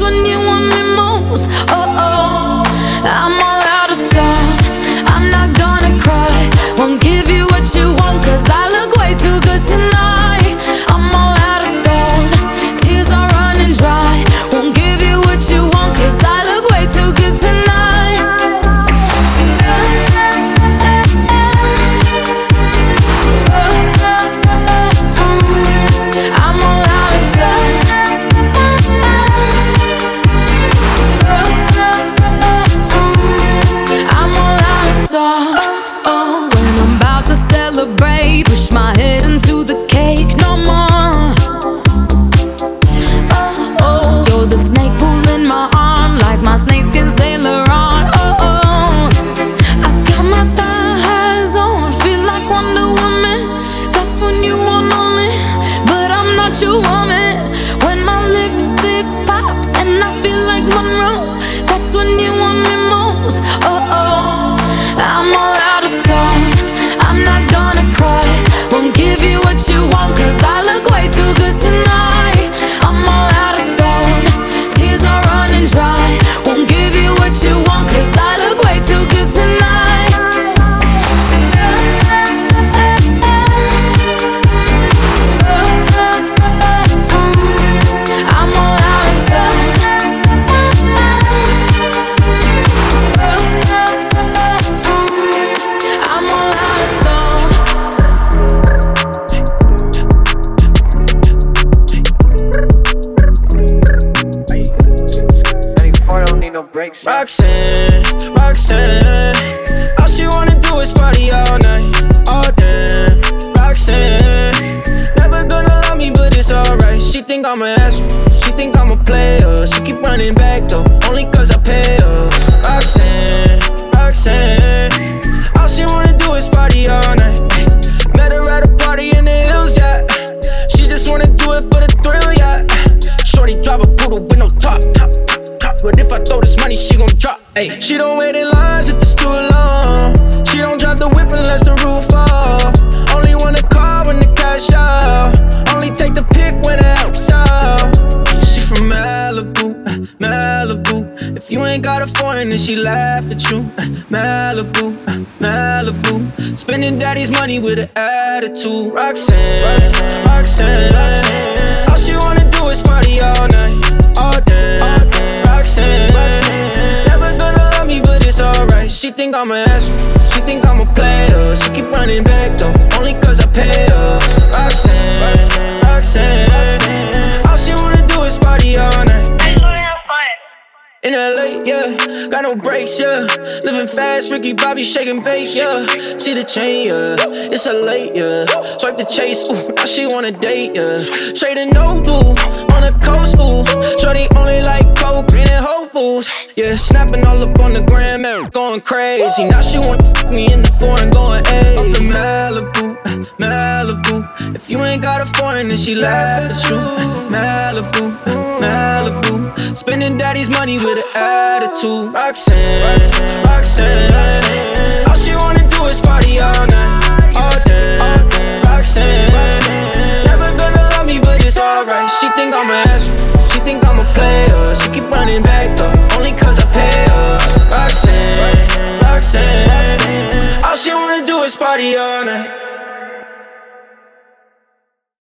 when you but she keep running back though, only cause I pay her. Roxanne, Roxanne, all she wanna do is party all night. Met her at a party in the hills, yeah. She just wanna do it for the thrill, yeah. Shorty drive a poodle with no top. But if I throw this money, she gon' drop. Ay. She don't wait in lines if it's too long. She don't drive the whip unless the roof. If you ain't got a foreign, then she laugh at you. Uh, Malibu, uh, Malibu. Spending daddy's money with an attitude. Roxanne, Roxanne, Roxanne, Roxanne. All she wanna do is party all night, all day. All day. Roxanne, Roxanne. Never gonna love me, but it's alright. She think I'm an asshole. She think I'm a player. She keep running back though, only cause I paid her. no brakes, yeah. Living fast, Ricky Bobby shaking bait, yeah. See the chain, yeah. It's a late, yeah. Swipe the chase, ooh, now she wanna date, yeah. Straight and no boo, on the coast, ooh. Shorty only like coke and Whole Foods, yeah. Snapping all up on the gram and going crazy. Now she wanna fuck me in the foreign, going a. Up in Malibu, Malibu. If you ain't got a foreign, then she laugh, it's true. Malibu, Malibu. Spending daddy's money with an attitude. Roxanne, Roxanne, Roxanne, All she wanna do is party all night, all day. Roxanne, Roxanne, never gonna love me, but it's alright. She think I'm a asshole, she think I'm a player. She keep running back though, only cause I pay her. Roxanne, Roxanne. All she wanna do is party all night.